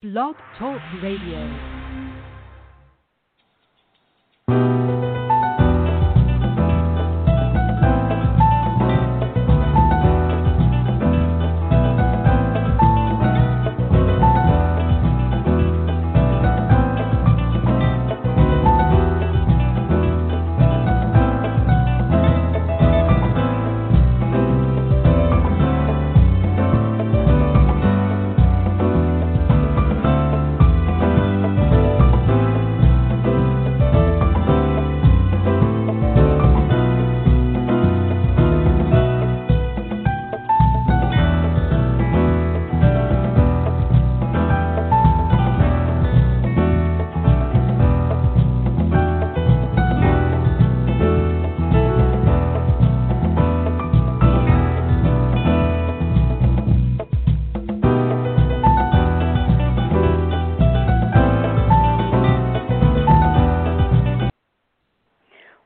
Blog Talk Radio.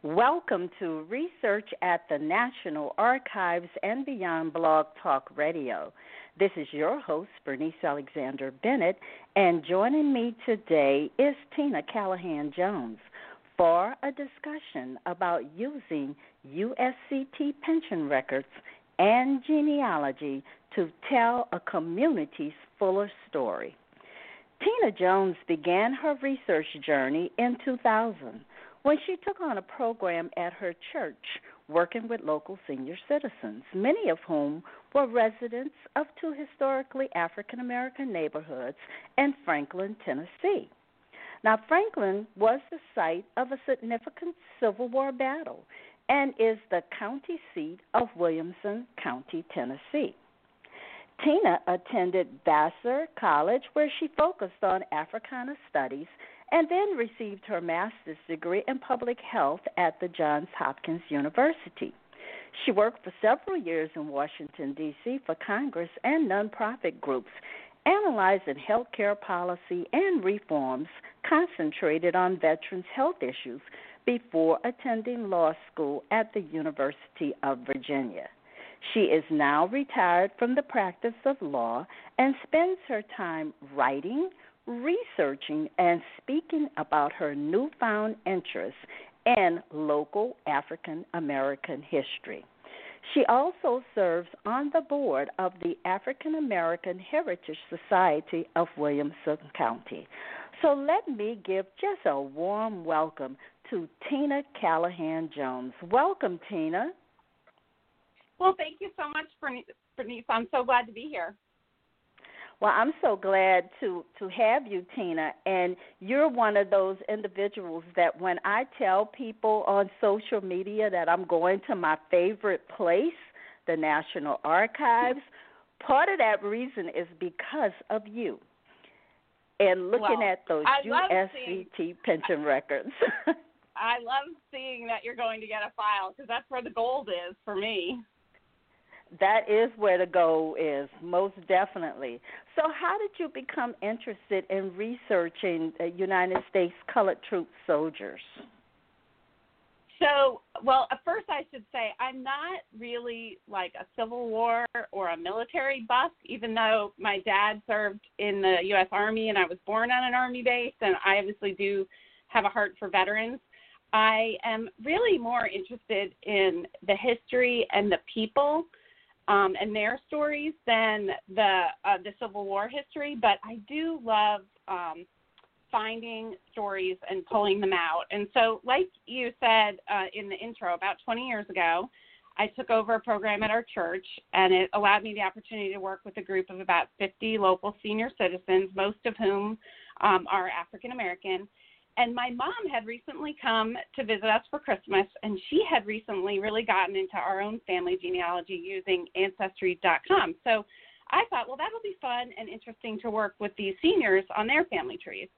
Welcome to Research at the National Archives and Beyond Blog Talk Radio. This is your host, Bernice Alexander Bennett, and joining me today is Tina Callahan Jones for a discussion about using USCT pension records and genealogy to tell a community's fuller story. Tina Jones began her research journey in 2000 when she took on a program at her church working with local senior citizens, many of whom were residents of two historically African American neighborhoods in Franklin, Tennessee. Now, Franklin was the site of a significant Civil War battle and is the county seat of Williamson County, Tennessee. Tina attended Vassar College, where she focused on Africana studies and then received her master's degree in public health at the Johns Hopkins University. She worked for several years in Washington, D.C. for Congress and nonprofit groups, analyzing healthcare policy and reforms concentrated on veterans' health issues before attending law school at the University of Virginia. She is now retired from the practice of law and spends her time writing, researching and speaking about her newfound interest in local African American history. She also serves on the board of the African American Heritage Society of Williamson County. So let me give just a warm welcome to Tina Callahan Jones. Welcome, Tina. Well, thank you so much, Bernice. I'm so glad to be here. Well, I'm so glad to to have you, Tina, and you're one of those individuals that when I tell people on social media that I'm going to my favorite place, the National Archives, part of that reason is because of you. And looking well, at those USCT seeing, pension records. I love seeing that you're going to get a file because that's where the gold is for me that is where the goal is, most definitely. So, how did you become interested in researching the United States colored troop soldiers? So, well, first I should say I'm not really like a Civil War or a military buff, even though my dad served in the U.S. Army and I was born on an Army base, and I obviously do have a heart for veterans. I am really more interested in the history and the people um, and their stories than the uh, the Civil War history, but I do love um, finding stories and pulling them out. And so, like you said uh, in the intro, about 20 years ago, I took over a program at our church, and it allowed me the opportunity to work with a group of about 50 local senior citizens, most of whom um, are African American and my mom had recently come to visit us for Christmas, and she had recently really gotten into our own family genealogy using Ancestry.com. So I thought, well, that'll be fun and interesting to work with these seniors on their family trees.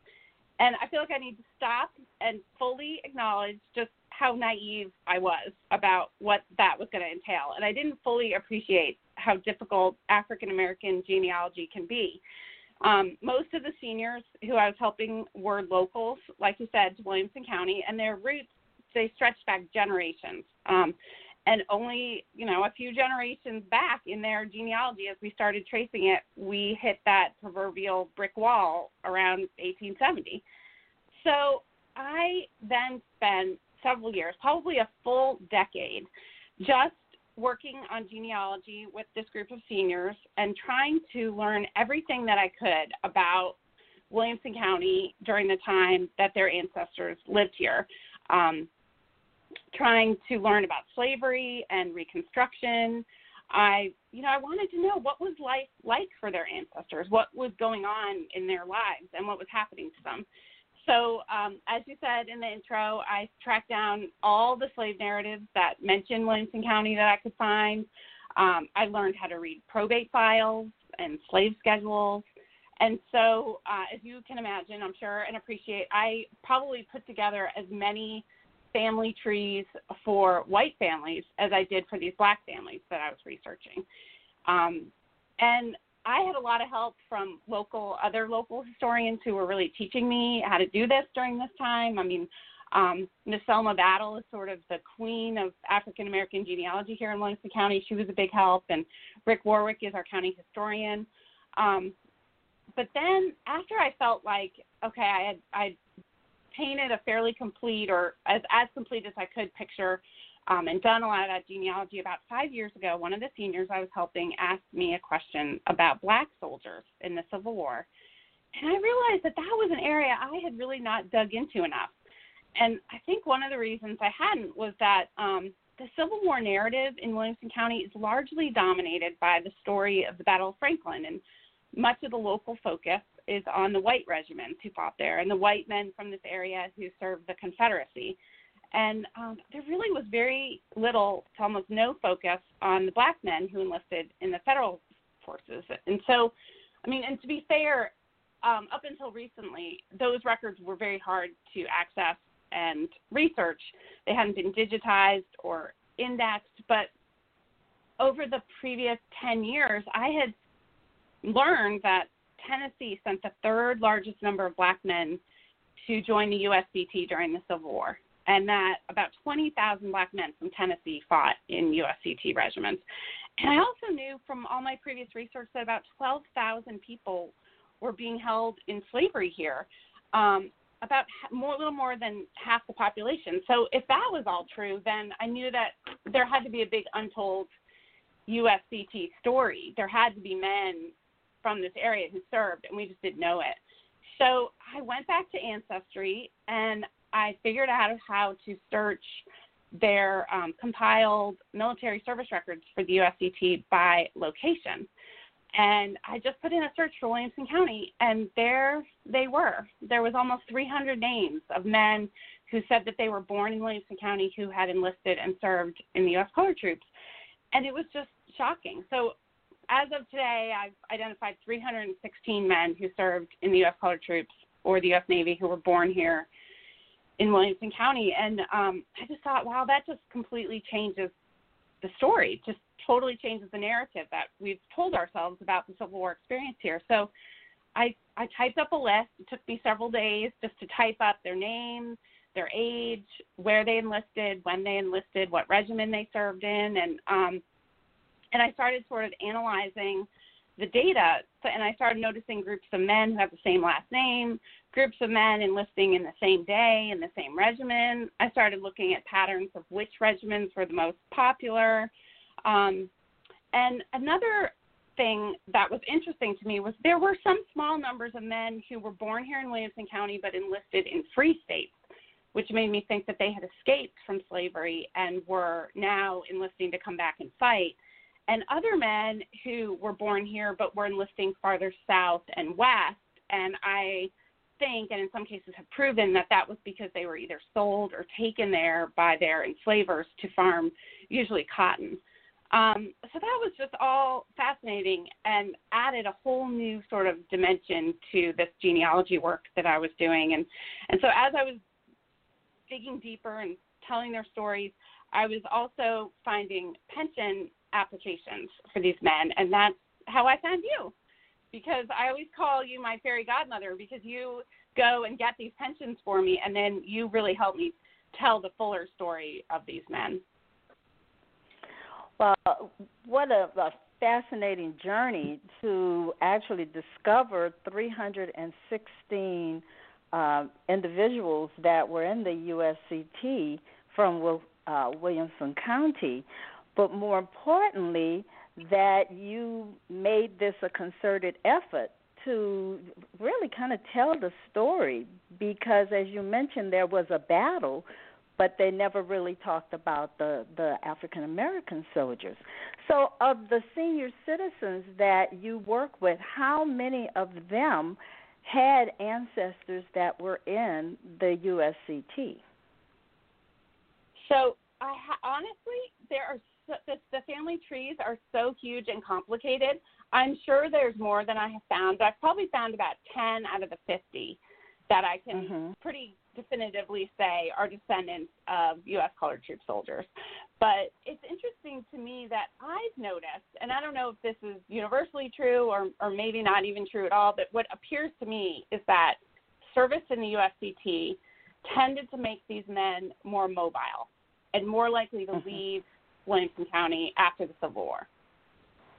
And I feel like I need to stop and fully acknowledge just how naive I was about what that was going to entail. And I didn't fully appreciate how difficult African American genealogy can be. Um, most of the seniors who I was helping were locals, like you said, to Williamson County, and their roots they stretch back generations. Um, and only you know a few generations back in their genealogy as we started tracing it we hit that proverbial brick wall around 1870 so i then spent several years probably a full decade just working on genealogy with this group of seniors and trying to learn everything that i could about williamson county during the time that their ancestors lived here um, trying to learn about slavery and Reconstruction. I, you know, I wanted to know what was life like for their ancestors, what was going on in their lives, and what was happening to them. So, um, as you said in the intro, I tracked down all the slave narratives that mention Williamson County that I could find. Um, I learned how to read probate files and slave schedules. And so, uh, as you can imagine, I'm sure and appreciate, I probably put together as many family trees for white families as I did for these black families that I was researching. Um, and I had a lot of help from local other local historians who were really teaching me how to do this during this time. I mean, um, Miss Thelma Battle is sort of the queen of African American genealogy here in Williamson County. She was a big help, and Rick Warwick is our county historian. Um, but then after I felt like okay, I had I painted a fairly complete or as as complete as I could picture um, and done a lot of that genealogy about five years ago, one of the seniors I was helping asked me a question about black soldiers in the Civil War. And I realized that that was an area I had really not dug into enough. And I think one of the reasons I hadn't was that um, the Civil War narrative in Williamson County is largely dominated by the story of the Battle of Franklin, and much of the local focus is on the white regiments who fought there and the white men from this area who served the Confederacy. And um, there really was very little to almost no focus on the black men who enlisted in the federal forces. And so, I mean, and to be fair, um, up until recently, those records were very hard to access and research. They hadn't been digitized or indexed, but over the previous 10 years, I had learned that Tennessee sent the third largest number of black men to join the USCT during the Civil War, and that about 20,000 black men from Tennessee fought in USCT regiments. And I also knew from all my previous research that about 12,000 people were being held in slavery here, um, about more, a little more than half the population. So if that was all true, then I knew that there had to be a big untold USCT story. There had to be men from this area who served, and we just didn't know it. So I went back to Ancestry and I figured out how to search their um, compiled military service records for the USCT by location. And I just put in a search for Williamson County, and there they were. There was almost 300 names of men who said that they were born in Williamson County who had enlisted and served in the U.S. Color Troops. And it was just shocking. So as of today, I've identified 316 men who served in the U.S. Color Troops or the U.S. Navy who were born here in Williamson County. And um, I just thought, wow, that just completely changes the story, just totally changes the narrative that we've told ourselves about the Civil War experience here. So I, I typed up a list. It took me several days just to type up their name, their age, where they enlisted, when they enlisted, what regiment they served in, and um, and I started sort of analyzing the data. And I started noticing groups of men who have the same last name, groups of men enlisting in the same day in the same regiment. I started looking at patterns of which regiments were the most popular. Um, and another thing that was interesting to me was there were some small numbers of men who were born here in Williamson County but enlisted in free states, which made me think that they had escaped from slavery and were now enlisting to come back and fight and other men who were born here but were enlisting farther south and west. And I think, and in some cases have proven, that that was because they were either sold or taken there by their enslavers to farm, usually cotton. Um, so that was just all fascinating and added a whole new sort of dimension to this genealogy work that I was doing. And and so as I was digging deeper and telling their stories, I was also finding pension applications for these men, and that's how I found you. Because I always call you my fairy godmother because you go and get these pensions for me, and then you really help me tell the fuller story of these men. Well, what a, a fascinating journey to actually discover 316 uh, individuals that were in the USCT from uh, Williamson County, but more importantly, that you made this a concerted effort to really kind of tell the story because, as you mentioned, there was a battle but they never really talked about the the African American soldiers. So, of the senior citizens that you work with, how many of them had ancestors that were in the USCT? So, I ha- honestly, there are so, the, the family trees are so huge and complicated. I'm sure there's more than I have found, but I've probably found about 10 out of the 50 that I can mm-hmm. pretty definitively say are descendants of U.S. colored troop soldiers. But it's interesting to me that I've noticed, and I don't know if this is universally true or, or maybe not even true at all, but what appears to me is that service in the USCT tended to make these men more mobile and more likely to mm-hmm. leave Williamson County after the Civil War.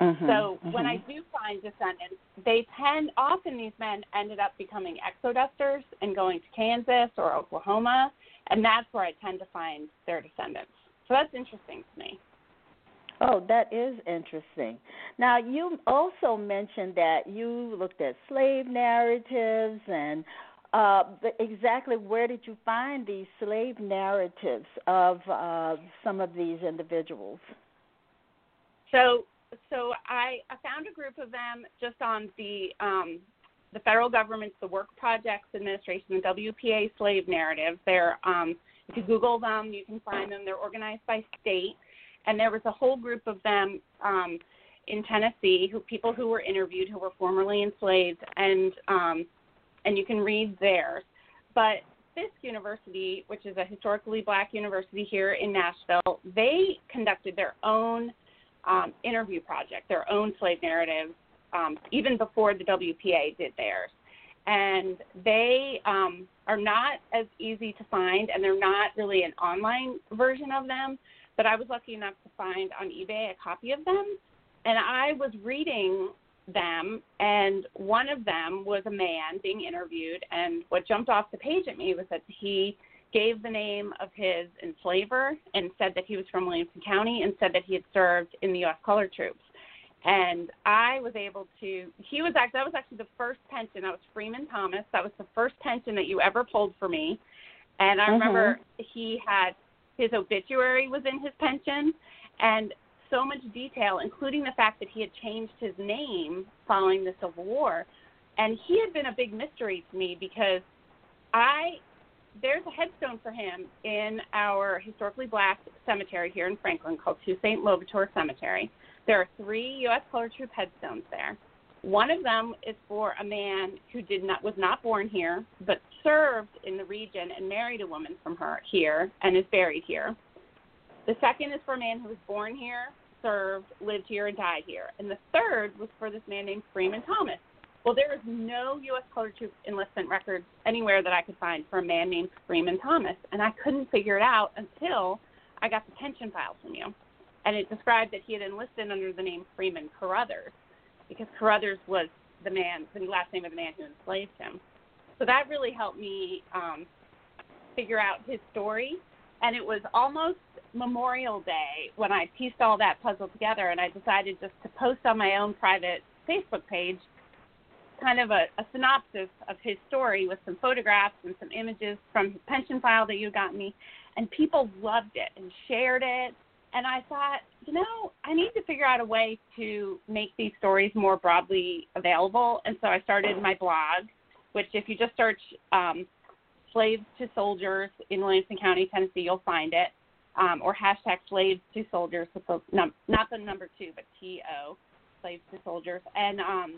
Mm-hmm, so mm-hmm. when I do find descendants, they tend often these men ended up becoming exodusters and going to Kansas or Oklahoma, and that's where I tend to find their descendants. So that's interesting to me. Oh, that is interesting. Now, you also mentioned that you looked at slave narratives and uh, exactly where did you find these slave narratives of uh, some of these individuals? So so I, I found a group of them just on the um, the federal government's the Work Projects Administration, the WPA slave narrative. They're um, if you Google them, you can find them. They're organized by state, and there was a whole group of them um, in Tennessee, who people who were interviewed who were formerly enslaved, and um, and you can read theirs. But Fisk University, which is a historically black university here in Nashville, they conducted their own um, interview project, their own slave narratives, um, even before the WPA did theirs. And they um, are not as easy to find, and they're not really an online version of them. But I was lucky enough to find on eBay a copy of them, and I was reading them, and one of them was a man being interviewed, and what jumped off the page at me was that he gave the name of his enslaver and said that he was from Williamson County and said that he had served in the U.S. Colored Troops. And I was able to. He was actually that was actually the first pension. That was Freeman Thomas. That was the first pension that you ever pulled for me. And I remember mm-hmm. he had his obituary was in his pension, and so much detail, including the fact that he had changed his name following the Civil War. And he had been a big mystery to me because I there's a headstone for him in our historically black cemetery here in Franklin called Toussaint L'Ouverture Cemetery. There are three U.S. Colored Troop headstones there. One of them is for a man who did not was not born here, but served in the region and married a woman from her here and is buried here. The second is for a man who was born here, served, lived here, and died here. And the third was for this man named Freeman Thomas, well, there is no U.S. colored troop enlistment records anywhere that I could find for a man named Freeman Thomas, and I couldn't figure it out until I got the pension file from you, and it described that he had enlisted under the name Freeman Carruthers, because Carruthers was the man, the last name of the man who enslaved him. So that really helped me um, figure out his story, and it was almost Memorial Day when I pieced all that puzzle together, and I decided just to post on my own private Facebook page kind of a, a synopsis of his story with some photographs and some images from his pension file that you got me, and people loved it and shared it. And I thought, you know, I need to figure out a way to make these stories more broadly available. And so I started my blog, which, if you just search um, slaves to soldiers in Williamson County, Tennessee, you'll find it. Um, or hashtag slaves to soldiers, the num- not the number two, but T O, slaves to soldiers. And um,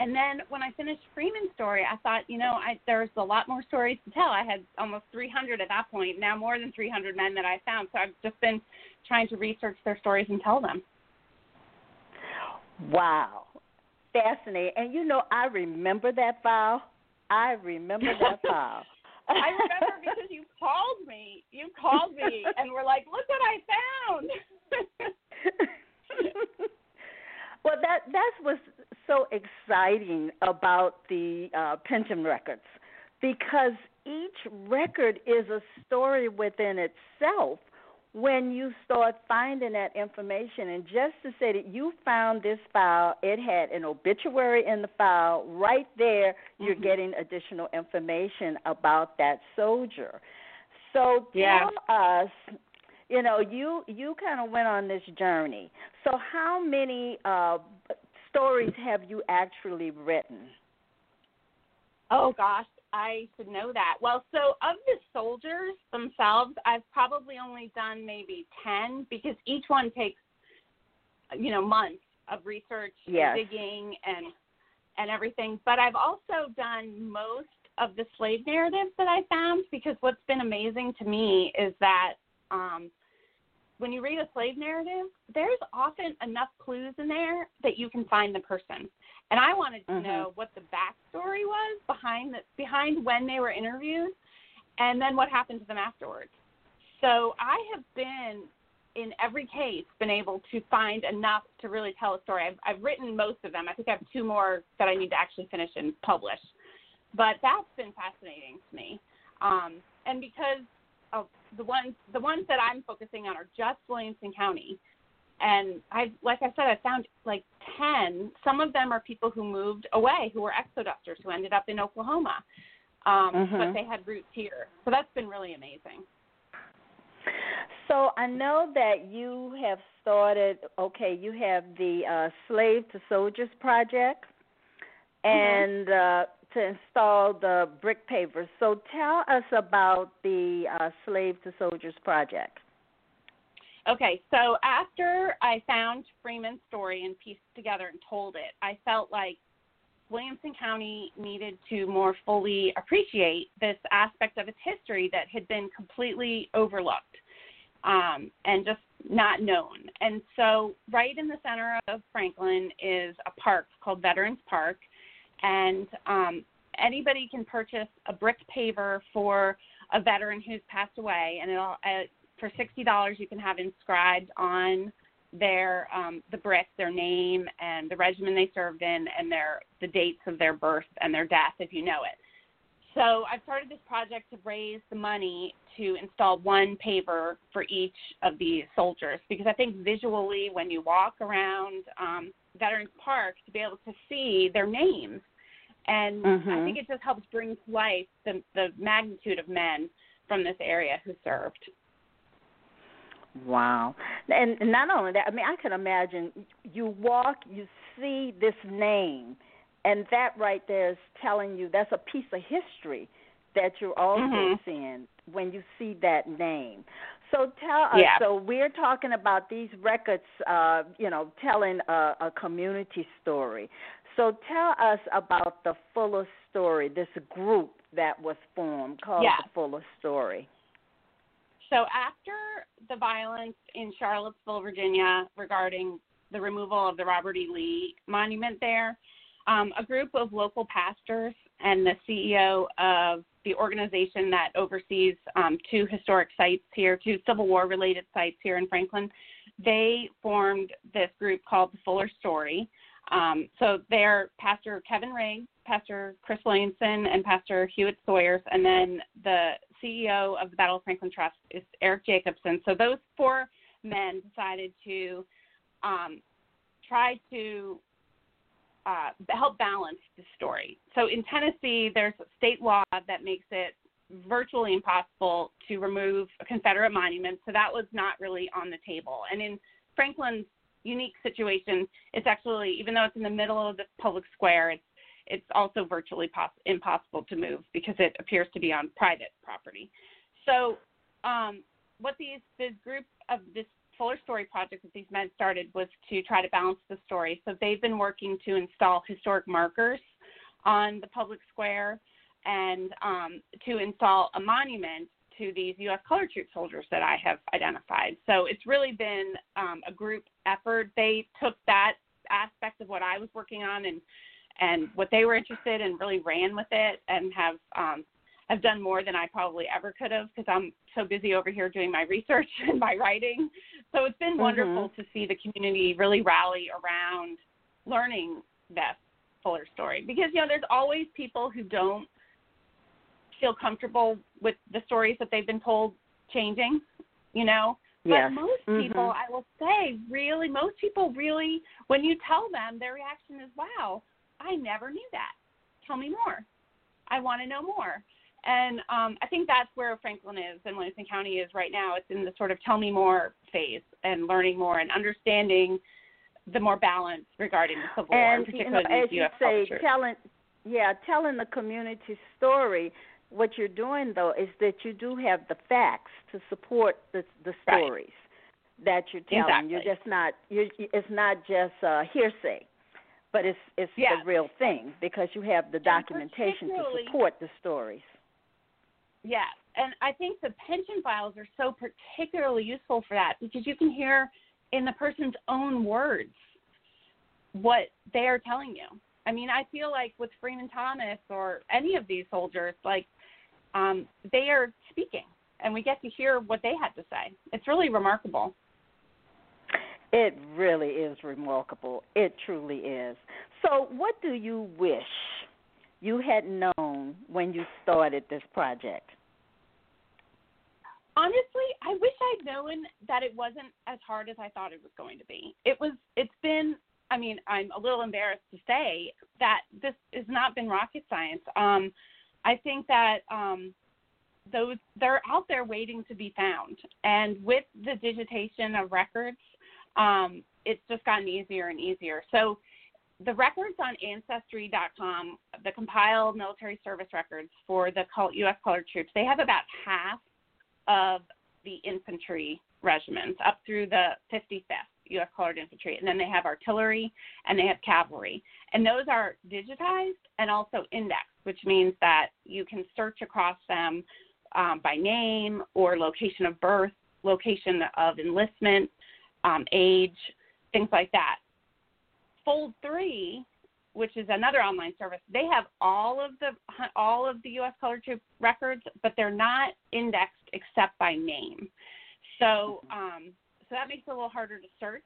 and then when I finished Freeman's story, I thought, you know, I, there's a lot more stories to tell. I had almost 300 at that point, now more than 300 men that I found. So I've just been trying to research their stories and tell them. Wow. Fascinating. And you know, I remember that file. I remember that file. I remember because you called me. You called me and were like, look what I found. well, that that's what's so exciting about the uh, pension records because each record is a story within itself when you start finding that information and just to say that you found this file it had an obituary in the file right there you're mm-hmm. getting additional information about that soldier so yeah. tell us you know you you kind of went on this journey so how many uh stories have you actually written oh gosh I should know that. Well, so of the soldiers themselves, I've probably only done maybe 10 because each one takes you know months of research yes. and digging and and everything. But I've also done most of the slave narratives that I found because what's been amazing to me is that um when you read a slave narrative, there's often enough clues in there that you can find the person. And I wanted to mm-hmm. know what the backstory was behind the, behind when they were interviewed, and then what happened to them afterwards. So I have been in every case been able to find enough to really tell a story. I've, I've written most of them. I think I have two more that I need to actually finish and publish. But that's been fascinating to me. Um, and because of the ones the ones that I'm focusing on are just Williamson County, and I like I said I found like ten. Some of them are people who moved away, who were exodusters, who ended up in Oklahoma, um, mm-hmm. but they had roots here. So that's been really amazing. So I know that you have started. Okay, you have the uh, Slave to Soldiers project, mm-hmm. and uh, to install the brick pavers. So tell us about the uh, Slave to Soldiers project. Okay, so after I found Freeman's story and pieced together and told it, I felt like Williamson County needed to more fully appreciate this aspect of its history that had been completely overlooked um, and just not known. And so, right in the center of Franklin is a park called Veterans Park, and um, anybody can purchase a brick paver for a veteran who's passed away, and it'll for sixty dollars you can have inscribed on their um, the brick their name and the regiment they served in and their the dates of their birth and their death if you know it. So I've started this project to raise the money to install one paver for each of these soldiers because I think visually when you walk around um, Veterans Park to be able to see their names and mm-hmm. I think it just helps bring to life the, the magnitude of men from this area who served. Wow. And not only that, I mean, I can imagine you walk, you see this name, and that right there is telling you that's a piece of history that you're also mm-hmm. seeing when you see that name. So tell us. Yeah. So we're talking about these records, uh, you know, telling a, a community story. So tell us about the Fuller Story, this group that was formed called yeah. the Fuller Story. So after the violence in Charlottesville, Virginia, regarding the removal of the Robert E. Lee monument there, um, a group of local pastors and the CEO of the organization that oversees um, two historic sites here, two Civil War related sites here in Franklin, they formed this group called the Fuller Story. Um, so they're Pastor Kevin Ray, Pastor Chris Williamson, and Pastor Hewitt Sawyers, and then the CEO of the Battle of Franklin Trust is Eric Jacobson. So those four men decided to um, try to uh, help balance the story. So in Tennessee, there's a state law that makes it virtually impossible to remove a Confederate monument, so that was not really on the table. And in Franklin's unique situation. It's actually, even though it's in the middle of the public square, it's it's also virtually pos- impossible to move because it appears to be on private property. So, um, what these this group of this Fuller Story project that these men started was to try to balance the story. So they've been working to install historic markers on the public square and um, to install a monument to these U.S. colored troop soldiers that I have identified. So it's really been um, a group effort. They took that aspect of what I was working on and and what they were interested in, really ran with it, and have um, have done more than I probably ever could have because I'm so busy over here doing my research and my writing So it's been wonderful mm-hmm. to see the community really rally around learning Beth Fuller story because you know there's always people who don't feel comfortable with the stories that they've been told changing, you know. Yes. But most mm-hmm. people, I will say, really, most people really, when you tell them, their reaction is, "Wow, I never knew that. Tell me more. I want to know more." And um, I think that's where Franklin is and Williamson County is right now. It's in the sort of tell me more phase and learning more and understanding the more balance regarding the Civil War, and, particularly you know, as you say, culture. telling, yeah, telling the community story. What you're doing though is that you do have the facts to support the the stories right. that you're telling. Exactly. You're just not. You're, it's not just uh, hearsay, but it's it's yes. the real thing because you have the documentation to support the stories. Yeah, and I think the pension files are so particularly useful for that because you can hear in the person's own words what they are telling you. I mean, I feel like with Freeman Thomas or any of these soldiers, like um, they are speaking, and we get to hear what they had to say. It's really remarkable. It really is remarkable. It truly is. So, what do you wish you had known when you started this project? Honestly, I wish I'd known that it wasn't as hard as I thought it was going to be. It was it's been I mean, I'm a little embarrassed to say that this has not been rocket science. Um I think that um those they're out there waiting to be found. And with the digitation of records, um, it's just gotten easier and easier. So the records on Ancestry.com, the compiled military service records for the U.S. colored troops, they have about half of the infantry regiments up through the 55th U.S. Colored Infantry, and then they have artillery and they have cavalry, and those are digitized and also indexed, which means that you can search across them um, by name or location of birth, location of enlistment, um, age, things like that. Fold three, which is another online service, they have all of the all of the U.S. colored troop records, but they're not indexed except by name. So um, so that makes it a little harder to search,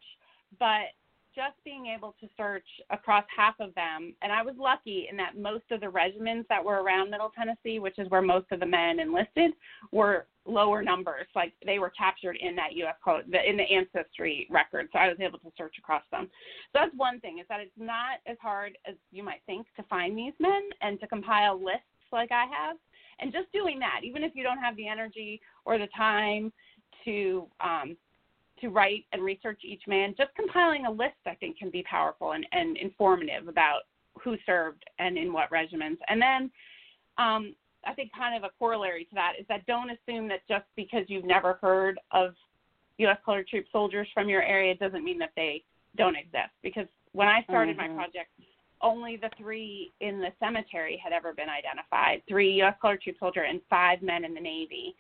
but just being able to search across half of them, and I was lucky in that most of the regiments that were around Middle Tennessee, which is where most of the men enlisted, were lower numbers. Like they were captured in that U.S. code, the, in the ancestry record. So I was able to search across them. So that's one thing is that it's not as hard as you might think to find these men and to compile lists like I have. And just doing that, even if you don't have the energy or the time to um, to write and research each man, just compiling a list I think can be powerful and, and informative about who served and in what regiments. And then um, I think kind of a corollary to that is that don't assume that just because you've never heard of U.S. colored troop soldiers from your area doesn't mean that they don't exist. Because when I started mm-hmm. my project, only the three in the cemetery had ever been identified three U.S. colored troop soldier and five men in the Navy.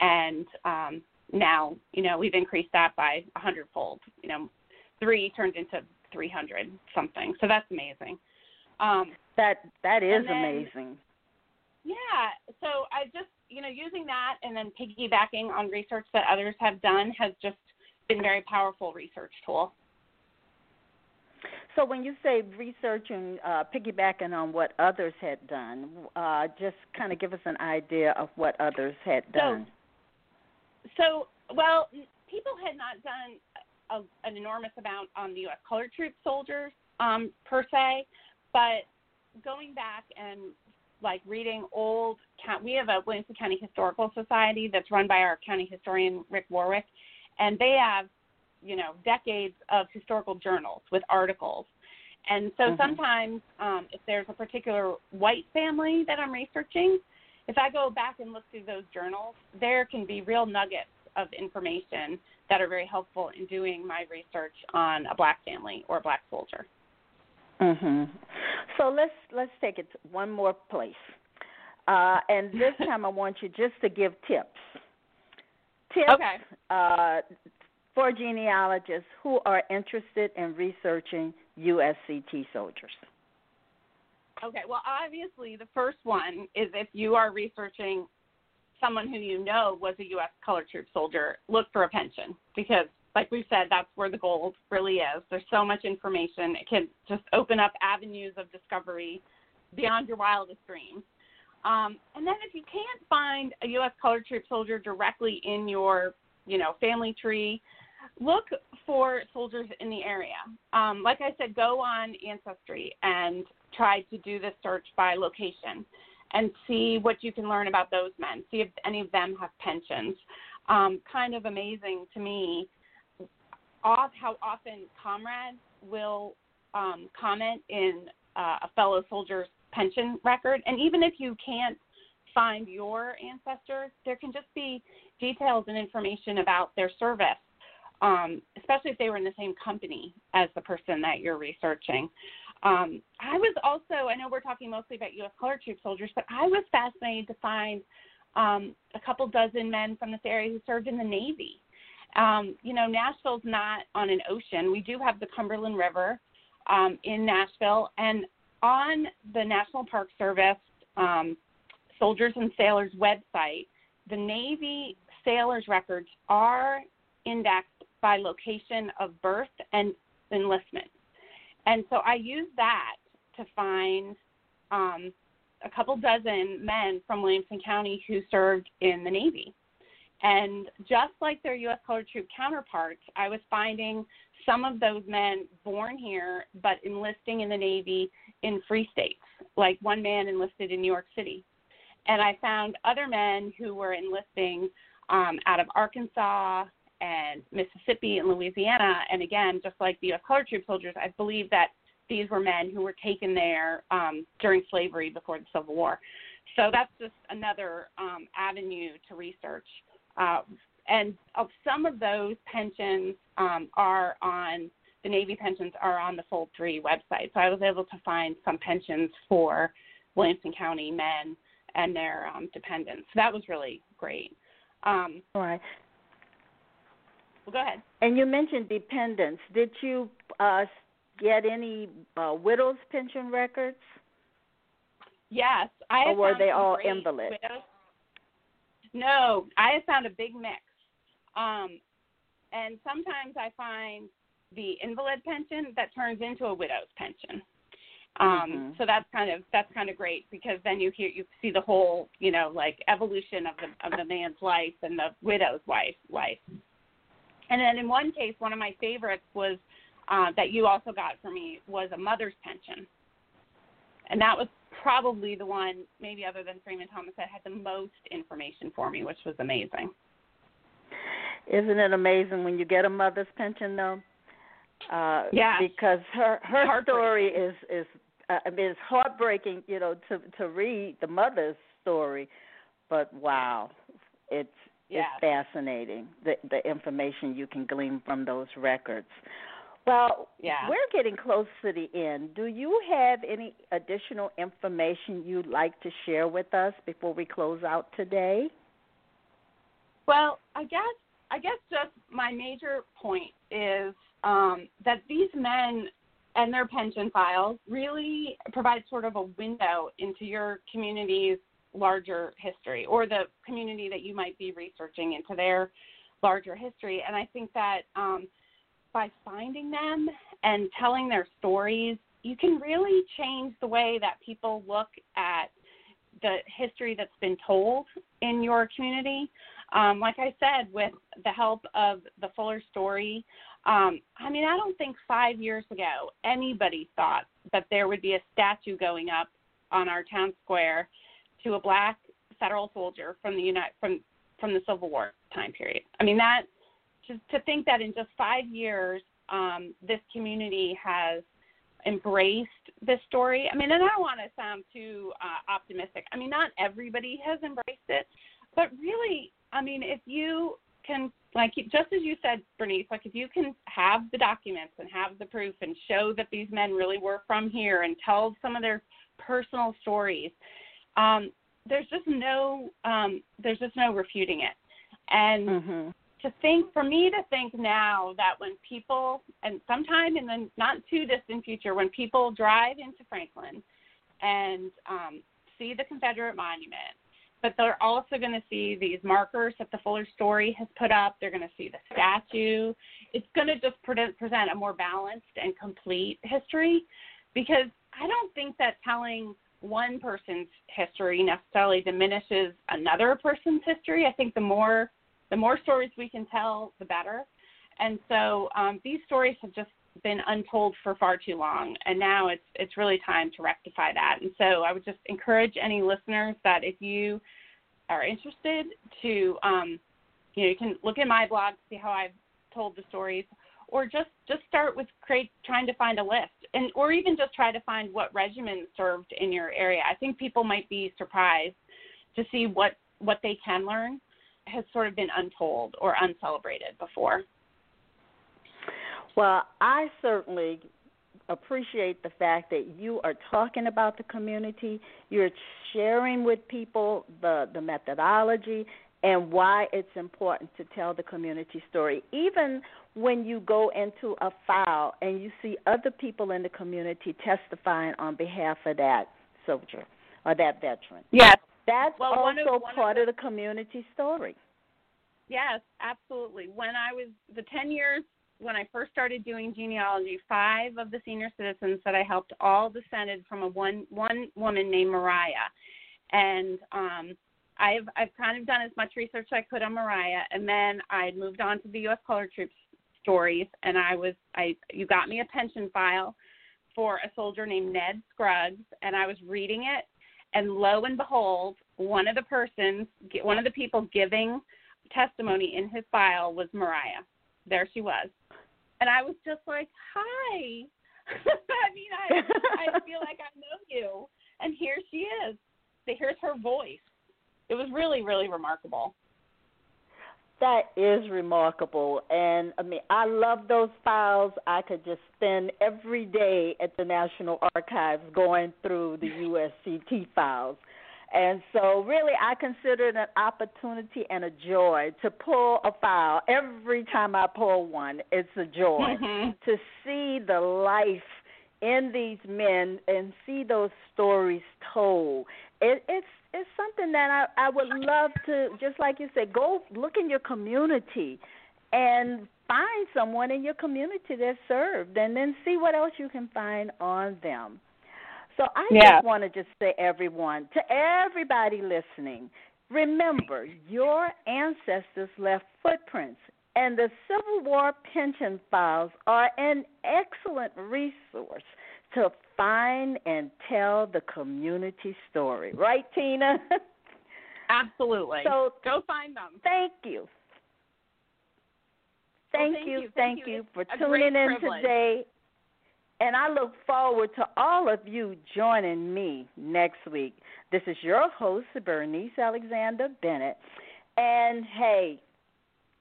And um, now, you know, we've increased that by a hundredfold. You know, three turned into 300 something. So that's amazing. Um, that that is then, amazing. Yeah. So I just, you know, using that and then piggybacking on research that others have done has just been very powerful research tool. So when you say researching, uh, piggybacking on what others had done, uh, just kind of give us an idea of what others had done. So, so, well, people had not done a, an enormous amount on the U.S. colored troop soldiers um, per se, but going back and like reading old, we have a Williamson County Historical Society that's run by our county historian Rick Warwick, and they have, you know, decades of historical journals with articles. And so mm-hmm. sometimes, um, if there's a particular white family that I'm researching, if I go back and look through those journals, there can be real nuggets of information that are very helpful in doing my research on a black family or a black soldier. Mhm. So let's let's take it one more place, uh, and this time I want you just to give tips. Tips okay. uh, for genealogists who are interested in researching USCT soldiers. Okay, well, obviously, the first one is if you are researching someone who you know was a U.S. colored troop soldier, look for a pension because like we've said, that's where the gold really is. There's so much information. It can just open up avenues of discovery beyond your wildest dreams. Um, and then if you can't find a U.S. colored troop soldier directly in your, you know, family tree, look for soldiers in the area. Um, like I said, go on Ancestry and try to do the search by location and see what you can learn about those men. See if any of them have pensions. Um, kind of amazing to me off how often comrades will um, comment in uh, a fellow soldier's pension record. And even if you can't find your ancestors, there can just be details and information about their service, um, especially if they were in the same company as the person that you're researching. Um, I was also, I know we're talking mostly about U.S. colored troop soldiers, but I was fascinated to find um, a couple dozen men from this area who served in the Navy. Um, you know, Nashville's not on an ocean. We do have the Cumberland River um, in Nashville, and on the National Park Service um, Soldiers and Sailors website, the Navy sailors' records are indexed by location of birth and enlistment. And so I used that to find um, a couple dozen men from Williamson County who served in the Navy. And just like their U.S. colored troop counterparts, I was finding some of those men born here but enlisting in the Navy in free states. Like one man enlisted in New York City. And I found other men who were enlisting um, out of Arkansas and Mississippi and Louisiana. And again, just like the U.S. colored troop soldiers, I believe that these were men who were taken there um, during slavery before the Civil War. So that's just another um, avenue to research. Uh, and of some of those pensions um, are on the Navy pensions are on the Fold 3 website. So I was able to find some pensions for Williamson County men and their um, dependents. So that was really great. Um, All right. Well, go ahead. And you mentioned dependents. Did you uh, get any uh, widows' pension records? Yes, I. Or were they all invalids? No, I have found a big mix. Um, and sometimes I find the invalid pension that turns into a widow's pension. Um, mm-hmm. So that's kind of that's kind of great because then you hear you see the whole you know like evolution of the of the man's life and the widow's wife life. And then in one case, one of my favorites was uh, that you also got for me was a mother's pension, and that was probably the one, maybe other than Freeman Thomas, that had the most information for me, which was amazing. Isn't it amazing when you get a mother's pension though? Uh yeah. because her her story is is uh, I mean it's heartbreaking, you know, to to read the mother's story, but wow, it's yeah. it's fascinating the the information you can glean from those records. Well, yeah. we're getting close to the end. Do you have any additional information you'd like to share with us before we close out today? Well, I guess I guess just my major point is um, that these men and their pension files really provide sort of a window into your community's larger history or the community that you might be researching into their larger history. And I think that um, by finding them and telling their stories, you can really change the way that people look at the history that's been told in your community. Um, like I said, with the help of the Fuller story, um, I mean, I don't think five years ago anybody thought that there would be a statue going up on our town square to a black federal soldier from the United from from the Civil War time period. I mean, that to, to think that in just five years, um, this community has embraced this story. I mean, and I don't want to sound too uh, optimistic. I mean, not everybody has embraced it, but really, I mean, if you can, like, just as you said, Bernice, like, if you can have the documents and have the proof and show that these men really were from here and tell some of their personal stories, um, there's just no, um, there's just no refuting it. And mm-hmm to think for me to think now that when people and sometime in the not too distant future when people drive into franklin and um, see the confederate monument but they're also going to see these markers that the Fuller story has put up. They're going to see the statue. It's going to just present a more balanced and complete history because I don't think that telling one person's history necessarily diminishes another person's history. I think the more the more stories we can tell, the better. And so um, these stories have just been untold for far too long, and now it's it's really time to rectify that. And so I would just encourage any listeners that if you are interested to, um, you know, you can look at my blog, see how I've told the stories, or just just start with create trying to find a list, and or even just try to find what regiment served in your area. I think people might be surprised to see what what they can learn has sort of been untold or uncelebrated before. Well, I certainly appreciate the fact that you are talking about the community, you're sharing with people the the methodology and why it's important to tell the community story. Even when you go into a file and you see other people in the community testifying on behalf of that soldier or that veteran. Yes. That's well, also of, part of, the, of the community story. Yes, absolutely. When I was the 10 years when I first started doing genealogy, five of the senior citizens that I helped all descended from a one one woman named Mariah, and um, I've I've kind of done as much research as I could on Mariah, and then I moved on to the U.S. Color Troops stories, and I was I you got me a pension file for a soldier named Ned Scruggs, and I was reading it, and lo and behold, one of the persons, one of the people giving testimony in his file was Mariah. There she was and I was just like, "Hi." I mean, I I feel like I know you, and here she is. Here's her voice. It was really, really remarkable. That is remarkable, and I mean, I love those files. I could just spend every day at the National Archives going through the USCT files and so, really, I consider it an opportunity and a joy to pull a file. Every time I pull one, it's a joy mm-hmm. to see the life in these men and see those stories told. It, it's it's something that I, I would love to, just like you said, go look in your community and find someone in your community that served, and then see what else you can find on them. So I yeah. just want to just say, everyone, to everybody listening, remember your ancestors left footprints, and the Civil War pension files are an excellent resource to find and tell the community story. Right, Tina? Absolutely. So go find them. Thank you. Thank, well, thank you, you, thank, you, for tuning in privilege. today and I look forward to all of you joining me next week. This is your host, Bernice Alexander Bennett. And hey,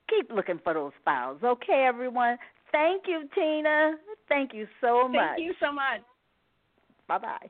keep looking for those files, okay, everyone? Thank you, Tina. Thank you so much. Thank you so much. Bye bye.